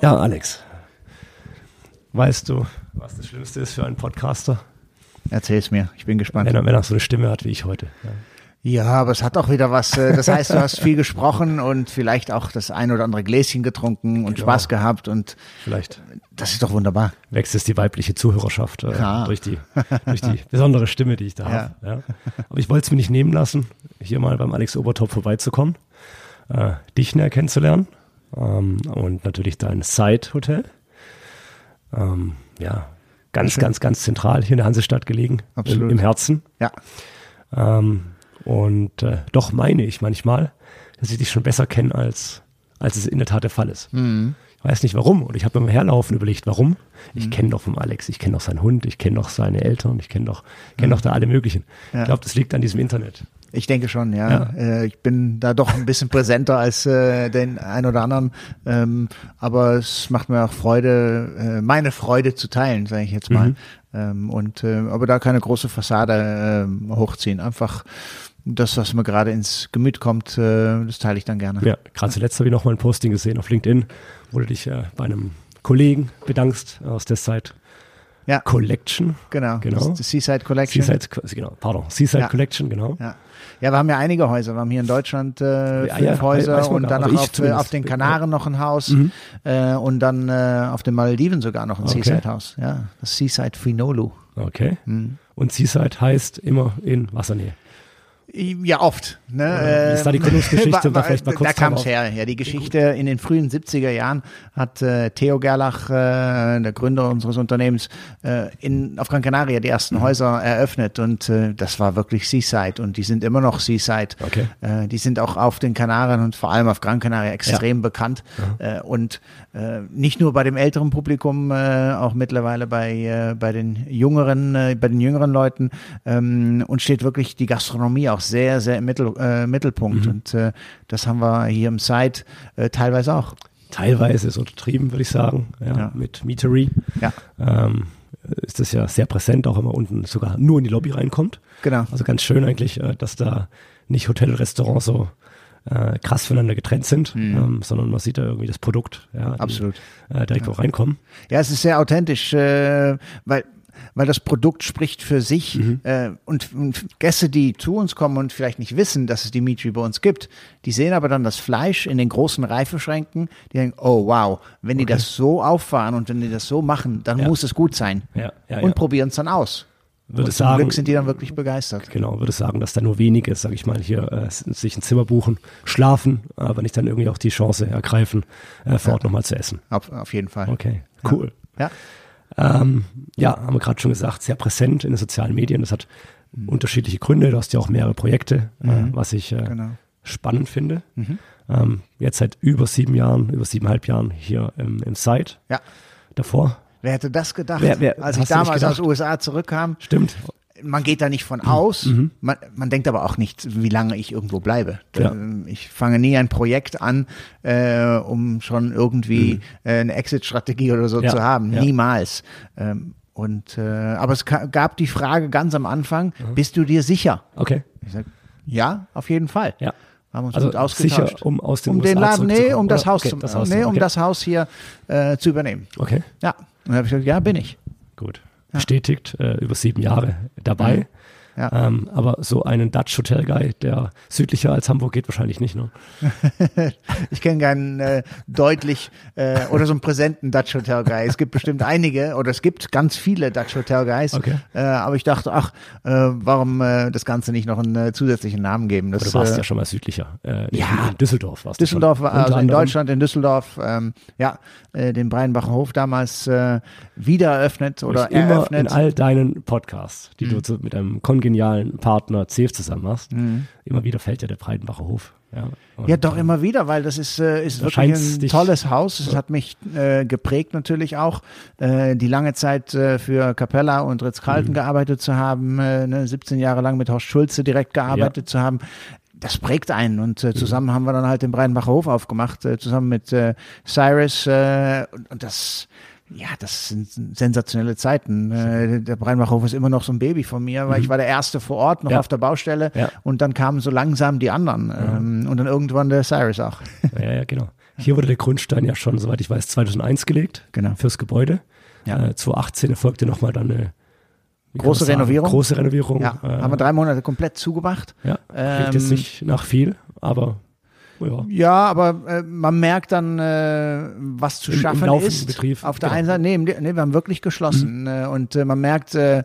Ja, Alex. Weißt du, was das Schlimmste ist für einen Podcaster? Erzähl's mir, ich bin gespannt. Wenn er, wenn er so eine Stimme hat wie ich heute. Ja. Ja, aber es hat auch wieder was. äh, Das heißt, du hast viel gesprochen und vielleicht auch das ein oder andere Gläschen getrunken und Genau. Spaß gehabt und Vielleicht das ist doch wunderbar. wächst es die weibliche Zuhörerschaft äh, Ja. durch, die, durch die besondere Stimme, die ich da habe. Ja. Aber ich wollte es mir nicht nehmen lassen, hier mal beim Alex Obertop vorbeizukommen, äh, dich näher kennenzulernen ähm, und natürlich dein Side-Hotel. Ähm, ja, ganz, Schön. ganz, ganz zentral hier in der Hansestadt gelegen, im, Absolut. im Herzen. Ja, Ähm, und äh, doch meine ich manchmal, dass ich dich schon besser kenne, als, als es in der Tat der Fall ist. Mhm. Ich weiß nicht warum. Und ich habe beim Herlaufen überlegt, warum. Ich kenne doch vom Alex, ich kenne doch seinen Hund, ich kenne doch seine Eltern, ich kenne doch, kenn doch da alle möglichen. Ja. Ich glaube, das liegt an diesem Internet. Ich denke schon, ja. Ja. Äh, ich bin da doch ein bisschen präsenter als äh, den ein oder anderen. Ähm, aber es macht mir auch Freude, äh, meine Freude zu teilen, sage ich jetzt mal. Ähm, und äh, aber da keine große Fassade ähm, hochziehen. Einfach das, was mir gerade ins Gemüt kommt, äh, das teile ich dann gerne. Ja, gerade zuletzt habe ich noch mal ein Posting gesehen auf LinkedIn, wo du dich äh, bei einem Kollegen bedankst aus der Side Ja, Collection. genau. Genau. Das Seaside Collection. Seaside, genau, pardon, Seaside Ja. Collection, genau. Ja. ja, wir haben ja einige Häuser. Wir haben hier in Deutschland äh, fünf Häuser und dann also auf, äh, auf den Kanaren noch ein Haus Mhm. äh, und dann äh, auf den Malediven sogar noch ein Okay. Seaside-Haus. Ja, das Seaside Finolu. Okay. Mhm. Und Seaside heißt immer in Wassernähe. Ja, oft. Ne? Wie ist da die Gründungsgeschichte? Wa- Um da vielleicht mal kurz da kam es her. Ja, die Geschichte in den frühen 70er Jahren hat äh, Theo Gerlach, äh, der Gründer unseres Unternehmens, äh, in, auf Gran Canaria die Mhm. ersten Häuser eröffnet und äh, das war wirklich Seaside und die sind immer noch Seaside. Okay. Äh, die sind auch auf den Kanaren und vor allem auf Gran Canaria extrem bekannt äh, und äh, nicht nur bei dem älteren Publikum, äh, auch mittlerweile bei, äh, bei den jüngeren, äh, bei den jüngeren Leuten ähm, und steht wirklich die Gastronomie auch sehr, sehr im Mittel, äh, Mittelpunkt Mhm. und äh, das haben wir hier im Site äh, teilweise auch. Teilweise ist untertrieben, würde ich sagen, ja, Ja. mit Meatery. Ja, Ähm, ist das ja sehr präsent, auch wenn man unten sogar nur in die Lobby reinkommt. genau. Also ganz schön eigentlich, äh, dass da nicht Hotel und Restaurant so äh, krass voneinander getrennt sind, ähm, sondern man sieht da irgendwie das Produkt, ja, die, Mhm. Absolut. äh, direkt auch reinkommen. Ja, es ist sehr authentisch, äh, weil, weil das Produkt spricht für sich Mhm. äh, und, und Gäste, die zu uns kommen und vielleicht nicht wissen, dass es Dimitri bei uns gibt, die sehen aber dann das Fleisch in den großen Reifeschränken, die denken, oh wow, wenn die das so auffahren und wenn die das so machen, dann Ja. muss es gut sein. Ja, ja, und probieren es dann aus. Würde und zum sagen, Glück sind die dann wirklich begeistert. Genau, würde sagen, dass da nur wenige, sage ich mal, hier äh, sich ein Zimmer buchen, schlafen, aber nicht dann irgendwie auch die Chance ergreifen, äh, vor Ort nochmal zu essen. Auf, auf jeden Fall. Okay, cool. Ja. Ähm, ja, haben wir gerade schon gesagt, sehr präsent in den sozialen Medien. Das hat unterschiedliche Gründe. Du hast ja auch mehrere Projekte, äh, was ich äh, Genau. spannend finde. Ähm, jetzt seit über sieben Jahren, über siebeneinhalb Jahren hier im, im Site. Ja. Davor. Wer hätte das gedacht? Wer- wer- Als ich damals aus den USA zurückkam, Stimmt. Man geht da nicht von aus. Mhm. Man, man denkt aber auch nicht, wie lange ich irgendwo bleibe. Ja. Ähm, Ich fange nie ein Projekt an, äh, um schon irgendwie äh, eine Exit-Strategie oder so Mhm. Ja, zu haben. ja. Niemals. Ähm, und äh, aber es gab die Frage ganz am Anfang: Mhm. Bist du dir sicher? Okay. Ich sag, ja, auf jeden Fall. Ja. Haben uns Also gut ausgetauscht. sicher, um aus den um den Laden, nee, um das? Haus, Okay, zum, das Haus, nee, um okay. das Haus hier äh, zu übernehmen. Okay, Ja. Und dann habe ich gesagt, ja, bin ich. gut. Bestätigt, äh, über sieben Jahre dabei. Ja. Ähm, aber so einen Dutch Hotel Guy, der südlicher als Hamburg geht, wahrscheinlich nicht. Ne? Ich kenne keinen äh, deutlich äh, oder so einen präsenten Dutch Hotel Guy. Es gibt bestimmt einige oder es gibt ganz viele Dutch Hotel Guys. Okay. Äh, aber ich dachte, ach, äh, warum äh, das Ganze nicht noch einen äh, zusätzlichen Namen geben? Das, Du warst ja schon mal südlicher. Ja. in Düsseldorf warst Düsseldorf, du war schon. also in. Deutschland, in Düsseldorf, ähm, ja, den Breinbacher Hof damals wieder eröffnet oder ich immer eröffnet. in all deinen Podcasts, die Mhm. du zu, mit einem kongenialen Partner CF zusammen machst, immer wieder fällt ja der Breitenbacher Hof. Ja, Ja, doch äh, immer wieder, weil das ist, äh, ist wirklich ein dich- tolles Haus. Es hat mich äh, geprägt natürlich auch, äh, die lange Zeit äh, für Capella und Mhm. Ritz-Carlton gearbeitet zu haben, äh, ne, 17 Jahre lang mit Horst Schulze direkt gearbeitet zu haben. Das prägt einen und Mhm. äh, zusammen haben wir dann halt den Breidenbacher Hof aufgemacht, äh, zusammen mit äh, Cyrus und, und das ja, das sind sensationelle Zeiten. Äh, der Breinbacher Hof ist immer noch so ein Baby von mir, weil ich war der Erste vor Ort, noch Mhm. Ja. auf der Baustelle Ja. und dann kamen so langsam die anderen ähm, und dann irgendwann der Cyrus auch. Ja, ja, genau. Hier wurde der Grundstein ja schon, soweit ich weiß, 2001 gelegt Genau. fürs Gebäude. Ja. Äh, 2018 erfolgte nochmal dann eine Große sagen, Renovierung. Große Renovierung. Ja, äh, haben wir drei Monate komplett zugemacht. ja, klingt jetzt Ähm, nicht nach viel, aber ja. Ja, aber äh, man merkt dann, äh, was zu Im- im schaffen laufenden ist. Betrieb, Auf der genau. einen Seite, nee, nee, wir haben wirklich geschlossen äh, und äh, man merkt, äh,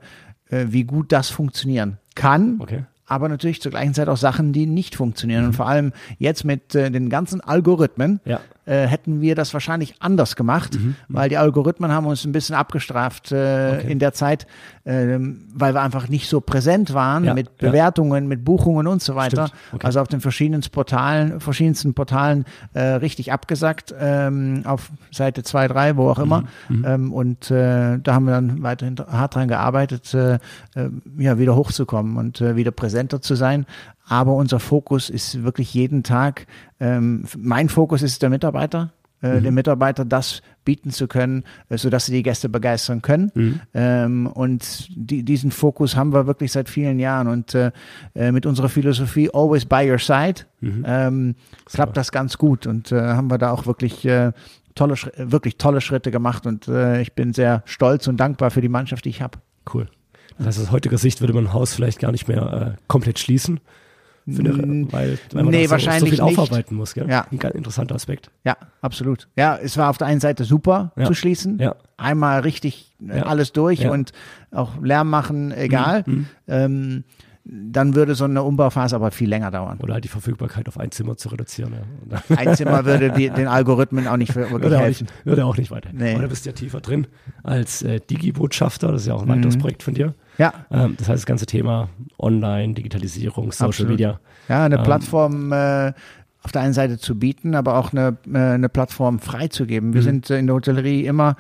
äh, wie gut das funktionieren kann. Okay. Aber natürlich zur gleichen Zeit auch Sachen, die nicht funktionieren. Und vor allem jetzt mit äh, den ganzen Algorithmen Ja. Äh, hätten wir das wahrscheinlich anders gemacht, weil die Algorithmen haben uns ein bisschen abgestraft äh, Mhm, Okay. in der Zeit, ähm, weil wir einfach nicht so präsent waren Ja, mit ja. Bewertungen, mit Buchungen und so weiter. Okay. Also auf den verschiedenen Portalen, verschiedensten Portalen äh, richtig abgesagt, ähm, auf Seite 2, 3, wo auch immer. Mhm, Ähm, und äh, da haben wir dann weiterhin hart dran gearbeitet, äh, äh, ja, wieder hochzukommen und äh, wieder präsenter zu sein. Aber unser Fokus ist wirklich jeden Tag, ähm, mein Fokus ist der Mitarbeiter, äh, Mhm. dem Mitarbeiter das bieten zu können, äh, sodass sie die Gäste begeistern können. Mhm. Ähm, und die, diesen Fokus haben wir wirklich seit vielen Jahren. Und äh, äh, mit unserer Philosophie Always by your side Mhm. ähm, klappt das ganz gut. Und äh, haben wir da auch wirklich äh, tolle, wirklich tolle Schritte gemacht. Und ich bin sehr stolz und dankbar für die Mannschaft, die ich habe. Cool. Das heißt, aus heutiger Sicht würde man ein Haus vielleicht gar nicht mehr komplett schließen. Finde, weil, weil man nee, so, wahrscheinlich so viel nicht. aufarbeiten muss. Gell? Ja. Ein ganz interessanter Aspekt. Ja, absolut. Ja, es war auf der einen Seite super Ja. zu schließen. Ja. Einmal richtig äh, Ja. alles durch und auch Lärm machen, egal. Mhm. Ähm, dann würde so eine Umbauphase aber viel länger dauern. Oder halt die Verfügbarkeit auf ein Zimmer zu reduzieren. Ja. Ein Zimmer würde die, den Algorithmen auch nicht wirklich würde, auch helfen. nicht, würde auch nicht weiter. Nee. Du bist ja tiefer drin als äh, Digi-Botschafter. Das ist ja auch ein weiteres Mhm. Projekt von dir. Ja, Ähm, das heißt, das ganze Thema Online, Digitalisierung, Social Absolut. Media. ja, eine Ähm, Plattform äh, auf der einen Seite zu bieten, aber auch eine, äh, eine Plattform freizugeben. Wir Mhm. sind äh, in der Hotellerie immer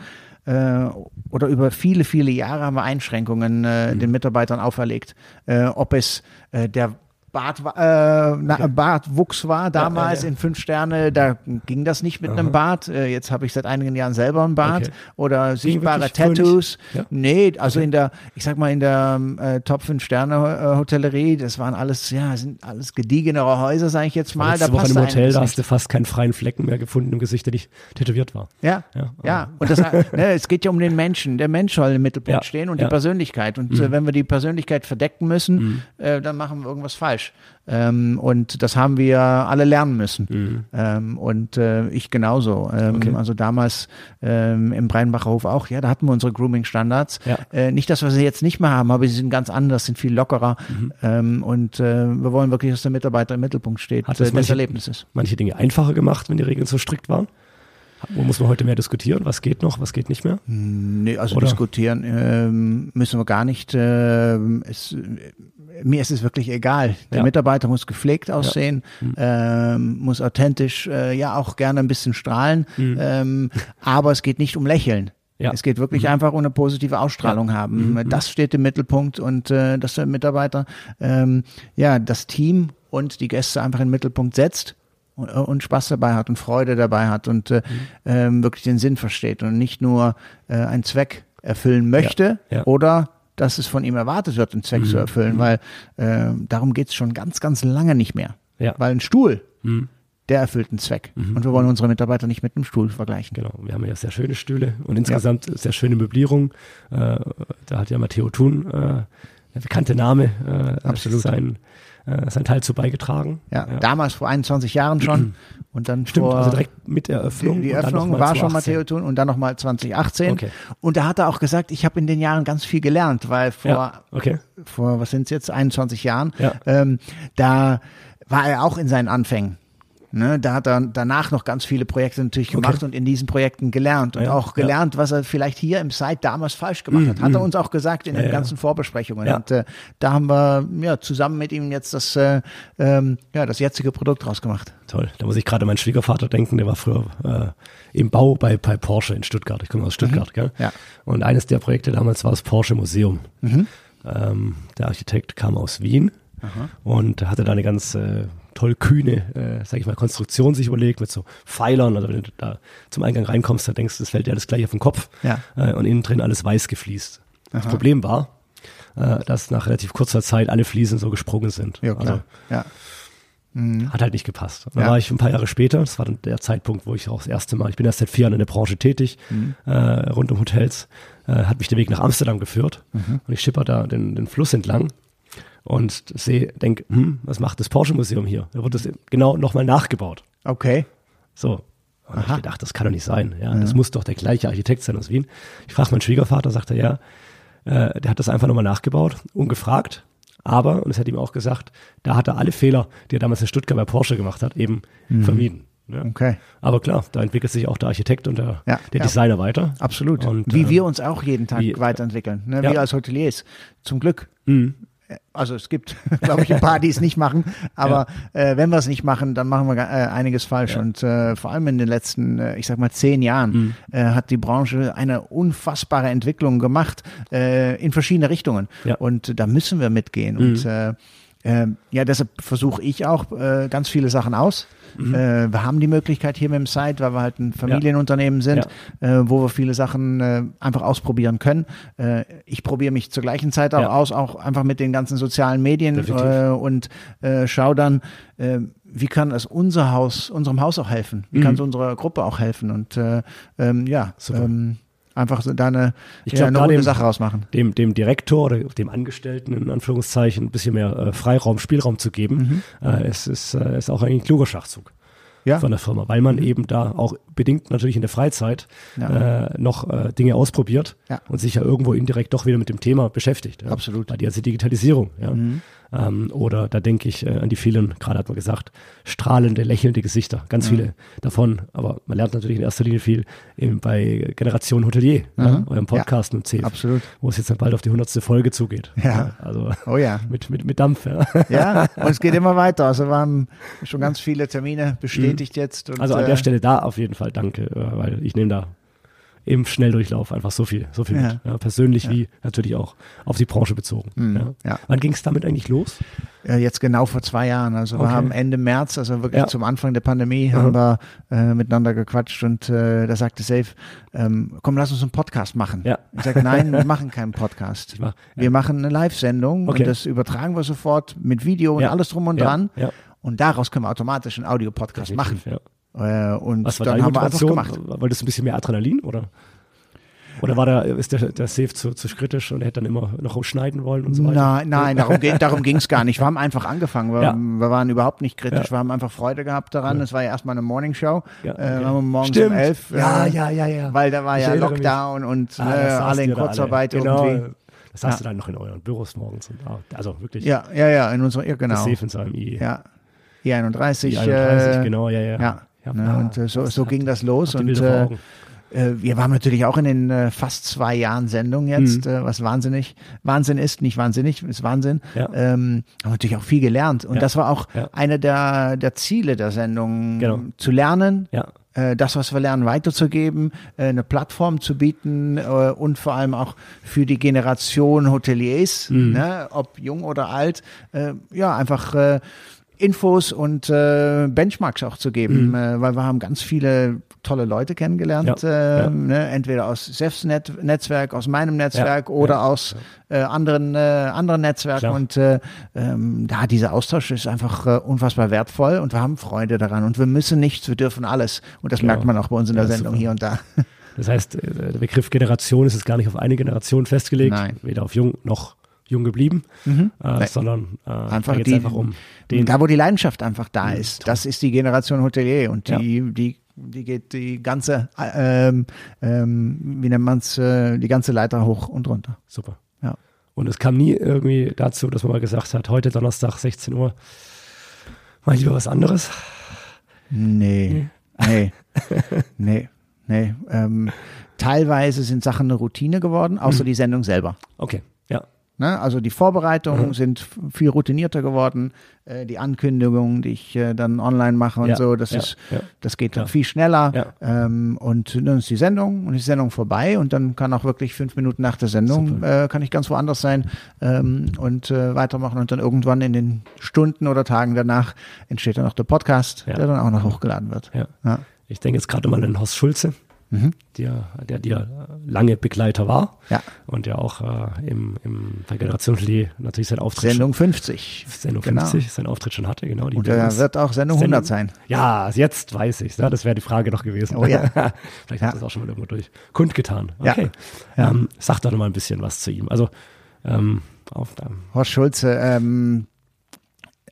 äh, oder über viele, viele Jahre haben wir Einschränkungen Mhm. äh, den Mitarbeitern auferlegt. Äh, ob es äh, der Bart, äh, na, Bartwuchs war damals ja. in fünf Sterne, da ging das nicht mit einem Bart. Äh, jetzt habe ich seit einigen Jahren selber einen Bart Okay. oder sichtbare? Tattoos. Ja. Nee, also in der, ich sag mal, in der äh, Top 5 Sterne äh, Hotellerie, das waren alles, ja, sind alles gediegenere Häuser, sage ich jetzt mal. Letzte da Woche im Hotel, da hast du fast keinen freien Flecken mehr gefunden im Gesicht, der nicht tätowiert war. Ja, Ja, ja. Und das, ne, es geht ja um den Menschen. Der Mensch soll im Mittelpunkt Ja, stehen und ja. Mhm. die Persönlichkeit. Und äh, wenn wir die Persönlichkeit verdecken müssen, äh, dann machen wir irgendwas falsch. Ähm, und das haben wir alle lernen müssen. Ähm, und äh, ich genauso. Ähm, Mhm. Okay. Also damals ähm, im Breinbacher Hof auch. Ja, da hatten wir unsere Grooming-Standards. Ja. Äh, nicht, dass wir sie jetzt nicht mehr haben, aber sie sind ganz anders, sind viel lockerer. Mhm. Ähm, und äh, wir wollen wirklich, dass der Mitarbeiter im Mittelpunkt steht, Hat äh, das des manche- Erlebnisses. Manche Dinge einfacher gemacht, wenn die Regeln so strikt waren. Wo muss man heute mehr diskutieren? Was geht noch, was geht nicht mehr? Nee, also Oder? diskutieren ähm, müssen wir gar nicht. Ähm, es, äh, mir ist es wirklich egal. Der Ja. Mitarbeiter muss gepflegt aussehen, ähm, muss authentisch, äh, ja auch gerne ein bisschen strahlen, ähm, aber es geht nicht um Lächeln. Ja. Es geht wirklich einfach um eine positive Ausstrahlung haben. Das steht im Mittelpunkt und äh, dass der Mitarbeiter ähm, ja das Team und die Gäste einfach in den Mittelpunkt setzt und, und Spaß dabei hat und Freude dabei hat und äh, ähm, wirklich den Sinn versteht und nicht nur äh, einen Zweck erfüllen möchte Ja, ja. oder dass es von ihm erwartet wird, einen Zweck zu erfüllen, weil äh, darum geht's schon ganz, ganz lange nicht mehr. Ja. Weil ein Stuhl, Mhm. der erfüllt einen Zweck. Und wir wollen unsere Mitarbeiter nicht mit einem Stuhl vergleichen. Genau, wir haben ja sehr schöne Stühle und insgesamt sehr schöne Möblierung. Äh, da hat ja Matteo Thun, äh, der bekannte Name, äh, Absolut. Sein, äh, sein Teil zu beigetragen. Ja, damals vor 21 Jahren schon und dann Stimmt, vor also direkt mit der Eröffnung. die, die Öffnung war schon 2018. Matteo Thun und dann nochmal 2018. Okay. Und da hat er auch gesagt, ich habe in den Jahren ganz viel gelernt, weil vor, Ja, okay. vor was sind es jetzt, 21 Jahren, Ja. ähm, da war er auch in seinen Anfängen. Ne, da hat er danach noch ganz viele Projekte natürlich gemacht und in diesen Projekten gelernt und Ja, auch gelernt, was er vielleicht hier im Site damals falsch gemacht hat. Hat er uns auch gesagt in den ja. ganzen Vorbesprechungen. Ja. Und äh, da haben wir ja zusammen mit ihm jetzt das, äh, ähm, ja, das jetzige Produkt rausgemacht. Toll. Da muss ich gerade an meinen Schwiegervater denken, der war früher äh, im Bau bei, bei Porsche in Stuttgart. Ich komme aus Stuttgart, gell? Ja. Und eines der Projekte damals war das Porsche Museum. Ähm, der Architekt kam aus Wien und hatte da eine ganz äh, toll kühne, äh, sag ich mal, Konstruktion sich überlegt mit so Pfeilern. Also wenn du da zum Eingang reinkommst, da denkst du, das fällt dir alles gleich auf den Kopf. Ja. Äh, und innen drin alles weiß gefliest. Das Problem war, äh, dass nach relativ kurzer Zeit alle Fliesen so gesprungen sind. Ja, klar. Also ja. Mhm. Hat halt nicht gepasst. Dann ja. war ich ein paar Jahre später, das war dann der Zeitpunkt, wo ich auch das erste Mal, ich bin erst seit vier Jahren in der Branche tätig, mhm. äh, rund um Hotels, äh, hat mich der Weg nach Amsterdam geführt mhm. und ich schipper da den, den Fluss entlang und sehe, denke, hm, was macht das Porsche Museum hier? Da wird das genau nochmal nachgebaut. Okay. So. Und Aha. ich gedacht, das kann doch nicht sein. Ja, ja, das muss doch der gleiche Architekt sein aus Wien. Ich frage meinen Schwiegervater, sagt er, ja, äh, der hat das einfach nochmal nachgebaut, ungefragt. Aber, und das hat ihm auch gesagt, da hat er alle Fehler, die er damals in Stuttgart bei Porsche gemacht hat, eben mhm. vermieden. Ja. Okay. Aber klar, da entwickelt sich auch der Architekt und der, ja, der ja. Designer weiter. Absolut. Und, wie ähm, wir uns auch jeden Tag wie, weiterentwickeln. Ne? Wir als Hoteliers. Zum Glück. Mhm. Also es gibt, glaube ich, ein paar, die es nicht machen. Aber ja. äh, wenn wir es nicht machen, dann machen wir äh, einiges falsch. Ja. Und äh, vor allem in den letzten, äh, ich sag mal, zehn Jahren mhm. Äh, hat die Branche eine unfassbare Entwicklung gemacht äh, in verschiedene Richtungen. Ja. Und da müssen wir mitgehen. Mhm. Und ja, deshalb versuche ich auch ganz viele Sachen aus. Mhm. Äh, wir haben die Möglichkeit hier mit dem Site, weil wir halt ein Familienunternehmen sind, ja. äh, wo wir viele Sachen äh, einfach ausprobieren können. Äh, ich probiere mich zur gleichen Zeit auch ja. aus, auch einfach mit den ganzen sozialen Medien äh, und äh, schaue dann, wie kann es unser Haus, unserem Haus auch helfen? Wie mhm. kann es unserer Gruppe auch helfen? Und ähm, ja, ähm, einfach so da eine, ich glaub, ja, eine dem, Sache rausmachen. Dem, dem Direktor oder dem Angestellten in Anführungszeichen ein bisschen mehr äh, Freiraum, Spielraum zu geben, mhm. äh, es ist, äh, ist auch ein kluger Schachzug ja. von der Firma, weil man eben da auch bedingt natürlich in der Freizeit ja. äh, noch äh, Dinge ausprobiert ja. und sich ja irgendwo indirekt doch wieder mit dem Thema beschäftigt. Ja. Absolut. Bei die ganze Digitalisierung. Ja. Mhm. Ähm, oder da denke ich äh, an die vielen, gerade hat man gesagt, strahlende, lächelnde Gesichter. Ganz mhm. viele davon. Aber man lernt natürlich in erster Linie viel eben bei Generation Hotelier, mhm. ja, eurem Podcast ja, mit CEF. Absolut. Wo es jetzt bald auf die hundertste Folge zugeht. Ja. Also oh ja. Mit, mit, mit Dampf. Ja. ja, und es geht immer weiter. Also wir haben schon ganz viele Termine bestätigt mhm. jetzt. Und, also an der äh, Stelle da auf jeden Fall danke, äh, weil ich nehme da im Schnelldurchlauf einfach so viel, so viel ja. mit. Ja, persönlich ja. wie natürlich auch auf die Branche bezogen. Mhm. Ja. Wann ging es damit eigentlich los? jetzt genau vor zwei Jahren. Also okay. wir haben Ende März, also wirklich zum Anfang der Pandemie, mhm. haben wir äh, miteinander gequatscht und äh, da sagte Safe, ähm, komm, lass uns einen Podcast machen. Ja. Ich sage, nein, wir machen keinen Podcast. Mach, wir machen eine Live-Sendung okay. und das übertragen wir sofort mit Video und alles drum und dran. Und daraus können wir automatisch einen Audio-Podcast machen. Äh, und Was war dann haben wir einfach gemacht. Wolltest du ein bisschen mehr Adrenalin oder? Oder war der, ist der, der Safe zu, zu kritisch und er hätte dann immer noch schneiden wollen und so weiter? Nein, nein, darum, darum ging es gar nicht. Wir haben einfach angefangen. Wir, ja. wir waren überhaupt nicht kritisch. Ja. Wir haben einfach Freude gehabt daran. Es ja. war ja erstmal eine Morning Show. Ja, okay. äh, morgens Stimmt. um elf. Ja, äh, ja, ja, ja. Weil da war ich ja Lockdown mich. und ah, äh, alle in Kurzarbeit alle. Genau. irgendwie. Das hast du dann noch in euren Büros morgens. Und, also wirklich. Ja, ja, ja, in unserer, ja, genau. Das Safe in seinem I. Ja. I31. I31, äh, genau, ja, ja. Ja. Ne? Und äh, so, so ging das los. Und äh, äh, wir waren natürlich auch in den äh, fast zwei Jahren Sendung jetzt, mhm. äh, was wahnsinnig, Wahnsinn ist, nicht wahnsinnig, ist Wahnsinn. Ja. Ähm, haben natürlich auch viel gelernt. Und ja. das war auch ja. eine der, der Ziele der Sendung, genau. zu lernen. Ja äh, das, was wir lernen, weiterzugeben, äh, eine Plattform zu bieten und vor allem auch für die Generation Hoteliers, mhm. ne, ob jung oder alt, ja, einfach Infos und äh, Benchmarks auch zu geben, mhm. äh, weil wir haben ganz viele tolle Leute kennengelernt, ja, äh, ja. Ne, entweder aus Sefs Net Netzwerk, aus meinem Netzwerk ja, oder aus äh, anderen äh, anderen Netzwerken Klar. und äh, ähm, da dieser Austausch ist einfach äh, unfassbar wertvoll und wir haben Freude daran und wir müssen nichts, wir dürfen alles und das genau. merkt man auch bei uns in der Sendung super. hier und da. Das heißt, äh, der Begriff Generation ist es gar nicht auf eine Generation festgelegt, Nein. weder auf jung noch jung geblieben, mhm. äh, sondern äh, einfach, die, einfach um den. Da, wo die Leidenschaft einfach da mhm, ist. Das ist die Generation Hotelier und die, ja. die, die geht die ganze, ähm, ähm, wie nennt man es, äh, die ganze Leiter hoch und runter. Super. Ja. Und es kam nie irgendwie dazu, dass man mal gesagt hat, heute Donnerstag 16 Uhr, mal lieber was anderes. Nee, nee, nee, nee. Ähm, teilweise sind Sachen eine Routine geworden, außer mhm. die Sendung selber. Okay, ja. Ne? Also die Vorbereitungen mhm. sind viel routinierter geworden. Äh, die Ankündigungen, die ich äh, dann online mache und ja, so, das ja, ist, ja. das geht dann viel schneller. Ähm, und dann ist die Sendung und die Sendung vorbei und dann kann auch wirklich fünf Minuten nach der Sendung äh, kann ich ganz woanders sein ähm, und äh, weitermachen und dann irgendwann in den Stunden oder Tagen danach entsteht dann auch der Podcast, der dann auch noch hochgeladen wird. Ich denke jetzt gerade mal an Horst Schulze mhm. der, der dir lange Begleiter war ja. und der auch äh, im, im, bei Generation Lee natürlich sein Auftritt Sendung 50. Sendung 50, genau. sein Auftritt schon hatte, genau. Und er wird auch Sendung 100 sein. Ja, jetzt weiß ich ja, Das wäre die Frage noch gewesen. Oh ja. Vielleicht ja. hat das auch schon mal irgendwo durch kundgetan. Okay. Ja. Ähm, sag doch noch mal ein bisschen was zu ihm. Also, ähm, auf Horst Schulze, ähm,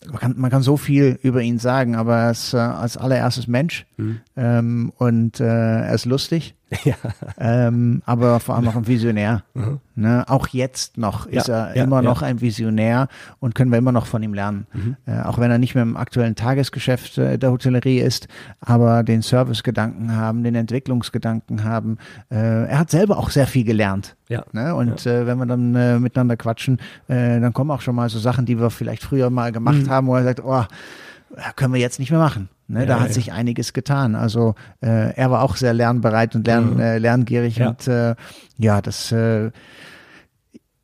man kann, man kann so viel über ihn sagen, aber er ist äh, als allererstes Mensch mhm. ähm, und äh, er ist lustig. Ja. Ähm, aber vor allem auch ein Visionär. Mhm. Ne? Auch jetzt noch ist ja, er ja, immer noch ein Visionär und können wir immer noch von ihm lernen. Mhm. Äh, auch wenn er nicht mehr im aktuellen Tagesgeschäft äh, der Hotellerie ist, aber den Servicegedanken haben, den Entwicklungsgedanken haben. Äh, er hat selber auch sehr viel gelernt. Ja. Ne? Und äh, wenn wir dann äh, miteinander quatschen, äh, dann kommen auch schon mal so Sachen, die wir vielleicht früher mal gemacht mhm. haben, wo er sagt, oh, können wir jetzt nicht mehr machen. Ne, ja, da hat ja. sich einiges getan. Also äh, er war auch sehr lernbereit und lern, mhm. äh, lerngierig ja. und äh, ja, das äh,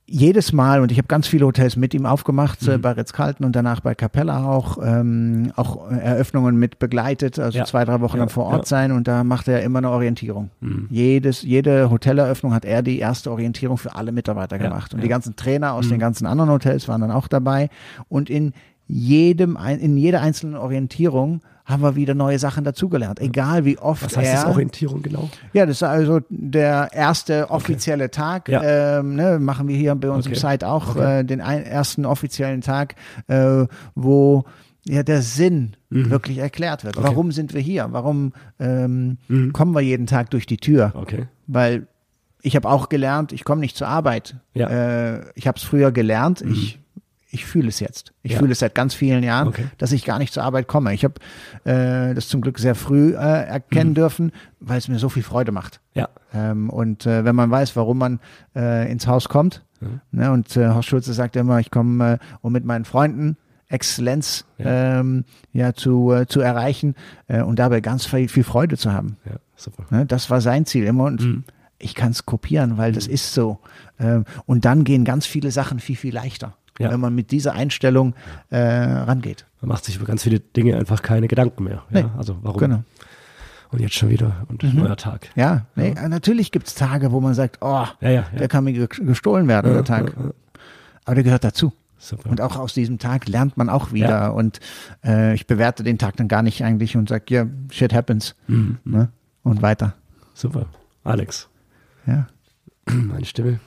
jedes Mal, und ich habe ganz viele Hotels mit ihm aufgemacht, äh, mhm. äh, bei Ritz-Carlton und danach bei Capella auch, ähm, auch Eröffnungen mit begleitet, also ja. zwei, drei Wochen ja, dann vor Ort ja. sein und da macht er immer eine Orientierung. Mhm. Jedes, jede Hoteleröffnung hat er die erste Orientierung für alle Mitarbeiter gemacht und die ganzen Trainer aus mhm. den ganzen anderen Hotels waren dann auch dabei und in jedem, in jeder einzelnen Orientierung haben wir wieder neue Sachen dazugelernt. Egal wie oft Was heißt er, das Orientierung genau? Ja, das ist also der erste offizielle okay. Tag. Ja. Ähm, ne, machen wir hier bei uns okay. im Site auch okay. äh, den ein, ersten offiziellen Tag, äh, wo ja der Sinn mhm. wirklich erklärt wird. Warum sind wir hier? Warum ähm, mhm. kommen wir jeden Tag durch die Tür? Okay. Weil ich habe auch gelernt, ich komme nicht zur Arbeit. Ja. Äh, ich habe es früher gelernt. Mhm. Ich ich fühle es jetzt. Ich ja. fühle es seit ganz vielen Jahren, okay. dass ich gar nicht zur Arbeit komme. Ich habe äh, das zum Glück sehr früh äh, erkennen mhm. dürfen, weil es mir so viel Freude macht. Ja. Ähm, und äh, wenn man weiß, warum man äh, ins Haus kommt, mhm. ne, und äh, Horst Schulze sagt immer, ich komme, äh, um mit meinen Freunden Exzellenz ja. Ähm, ja zu, äh, zu erreichen äh, und dabei ganz viel, viel Freude zu haben. Ja, super. Ne, das war sein Ziel immer und mhm. ich kann es kopieren, weil mhm. das ist so. Ähm, und dann gehen ganz viele Sachen viel, viel leichter ja. wenn man mit dieser Einstellung äh, rangeht. Man macht sich über ganz viele Dinge einfach keine Gedanken mehr. Ja? Nee, also warum? Genau. Und jetzt schon wieder und mhm. neuer Tag. Ja, nee, ja. natürlich gibt es Tage, wo man sagt, oh, der kann mir gestohlen werden, der Tag. Aber der gehört dazu. Super. Und auch aus diesem Tag lernt man auch wieder. Ja. Und äh, ich bewerte den Tag dann gar nicht eigentlich und sage, ja, shit happens. Mhm. Ne? Und weiter. Super. Alex. Ja. Meine Stimme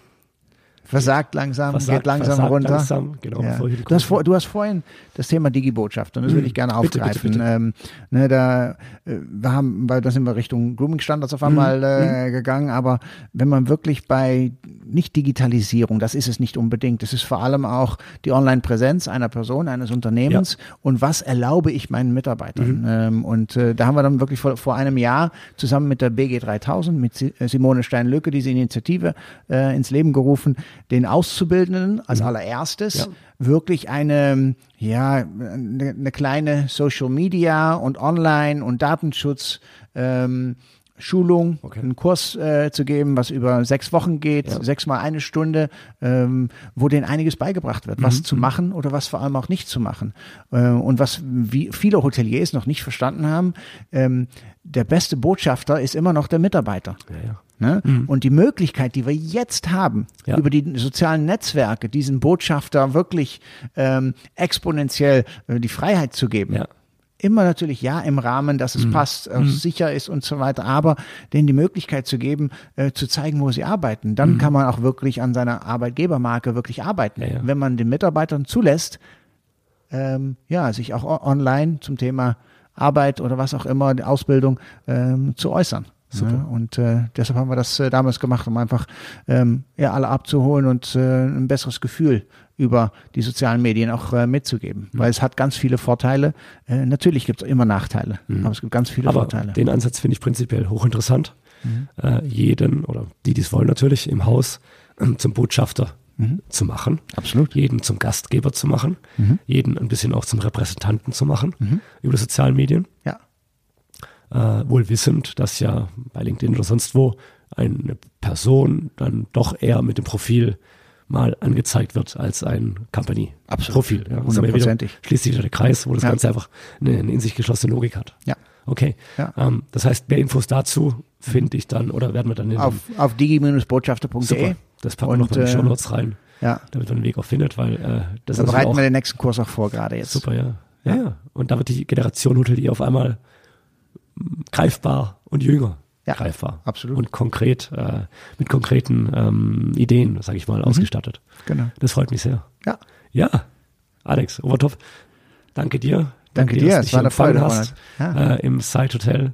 Versagt langsam, versagt, geht langsam versagt runter. Langsam, genau, ja. du, hast vor, du hast vorhin das Thema Digi-Botschaft und das würde ich gerne aufgreifen. Bitte, bitte, bitte. Ähm, ne, da, äh, wir haben, weil da sind wir Richtung Grooming-Standards auf einmal mhm. äh, mhm. gegangen, aber wenn man wirklich bei nicht Digitalisierung, das ist es nicht unbedingt, das ist vor allem auch die Online-Präsenz einer Person, eines Unternehmens ja. und was erlaube ich meinen Mitarbeitern. Mhm. Ähm, und äh, da haben wir dann wirklich vor, vor einem Jahr zusammen mit der BG 3000, mit äh, Simone Stein-Lücke diese Initiative äh, ins Leben gerufen, den Auszubildenden als mhm. allererstes ja. wirklich eine, ja, eine, eine, kleine Social Media und Online und Datenschutz ähm, Schulung, okay. einen Kurs äh, zu geben, was über sechs Wochen geht, ja. sechsmal eine Stunde, ähm, wo denen einiges beigebracht wird, was mhm. zu machen oder was vor allem auch nicht zu machen. Äh, und was wie viele Hoteliers noch nicht verstanden haben, ähm, der beste Botschafter ist immer noch der Mitarbeiter. Ja, ja. Ne? Mhm. Und die Möglichkeit, die wir jetzt haben, ja. über die sozialen Netzwerke, diesen Botschafter wirklich ähm, exponentiell äh, die Freiheit zu geben. Ja. Immer natürlich ja im Rahmen, dass es mhm. passt, äh, mhm. sicher ist und so weiter, aber denen die Möglichkeit zu geben, äh, zu zeigen, wo sie arbeiten. Dann mhm. kann man auch wirklich an seiner Arbeitgebermarke wirklich arbeiten. Ja, Wenn man den Mitarbeitern zulässt, ähm, ja, sich auch online zum Thema Arbeit oder was auch immer, die Ausbildung ähm, zu äußern. Ja, und äh, deshalb haben wir das äh, damals gemacht, um einfach ähm, ja, alle abzuholen und äh, ein besseres Gefühl über die sozialen Medien auch äh, mitzugeben. Mhm. Weil es hat ganz viele Vorteile. Äh, natürlich gibt es immer Nachteile, mhm. aber es gibt ganz viele aber Vorteile. Den Ansatz finde ich prinzipiell hochinteressant. Mhm. Äh, jeden oder die, die es wollen natürlich, im Haus äh, zum Botschafter mhm. zu machen. Absolut. Jeden zum Gastgeber zu machen. Mhm. Jeden ein bisschen auch zum Repräsentanten zu machen mhm. über die sozialen Medien. Ja äh, wohl wissend, dass ja bei LinkedIn oder sonst wo eine Person dann doch eher mit dem Profil mal angezeigt wird als ein Company-Profil. Ja, Hundertprozentig. Schließt sich wieder der Kreis, wo das Ja. Ganze einfach eine, eine in sich geschlossene Logik hat. Ja. Okay. Ja. Ähm, das heißt, mehr Infos dazu finde ich dann oder werden wir dann in Auf, auf digi-botschafter.de. Das packen wir noch in die äh, Show Notes rein, Ja. damit man den Weg auch findet, weil äh, das Da ist natürlich bereiten wir den nächsten Kurs auch vor, gerade jetzt. super, ja. ja. Ja, Und da wird die Generation Hotelier auf einmal greifbar und jünger Ja, greifbar. absolut. Und konkret, äh, mit konkreten ähm, Ideen, sage ich mal, ausgestattet. Genau. Das freut mich sehr. Ja. Ja, Alex, Obertopf, danke dir. Danke dir, dass es du war dich eine Freude, hast. Ja. äh, im Side Hotel.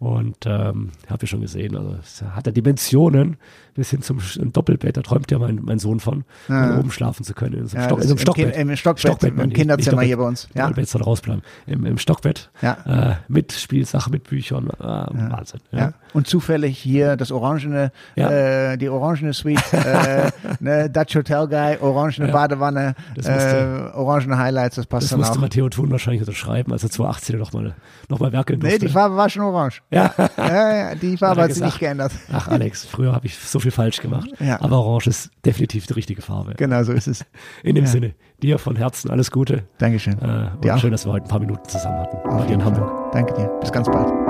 Und ähm, habe ich schon gesehen, also es hat ja Dimensionen bis hin zum Doppelbett. Da träumt ja mein, mein Sohn von, Ja. mal oben schlafen zu können. In so einem Ja, Stock, in so einem im Stockbett. Kind- im Stockbett, im meine ich, Kinderzimmer Doppelbett. hier bei uns. Ja. Doppelbett soll rausbleiben. Im, Im Stockbett. Ja. Äh, mit Spielsachen, mit Büchern. Äh, Wahnsinn. Ja. Und zufällig hier das orangene, Ja. äh, die orangene Suite, äh, ne, Dutch Hotel Guy, orangene Ja. Badewanne, Das äh, musste- orangene Highlights, das passt Das dann musste auch. Matteo Thun wahrscheinlich unterschreiben, als er 2018 noch mal, noch mal werkeln Nee, durfte. die Farbe war schon orange. ja. Ja, die Farbe hat sich nicht geändert. Ach Alex, früher habe ich so viel falsch gemacht. Ja. Aber Orange ist definitiv die richtige Farbe. Genau so ist es. In dem. Sinne, dir von Herzen alles Gute. Dankeschön. Äh, und schön, dass wir heute ein paar Minuten zusammen hatten. Auf Bei dir in. Hamburg. Danke dir. Bis ganz bald.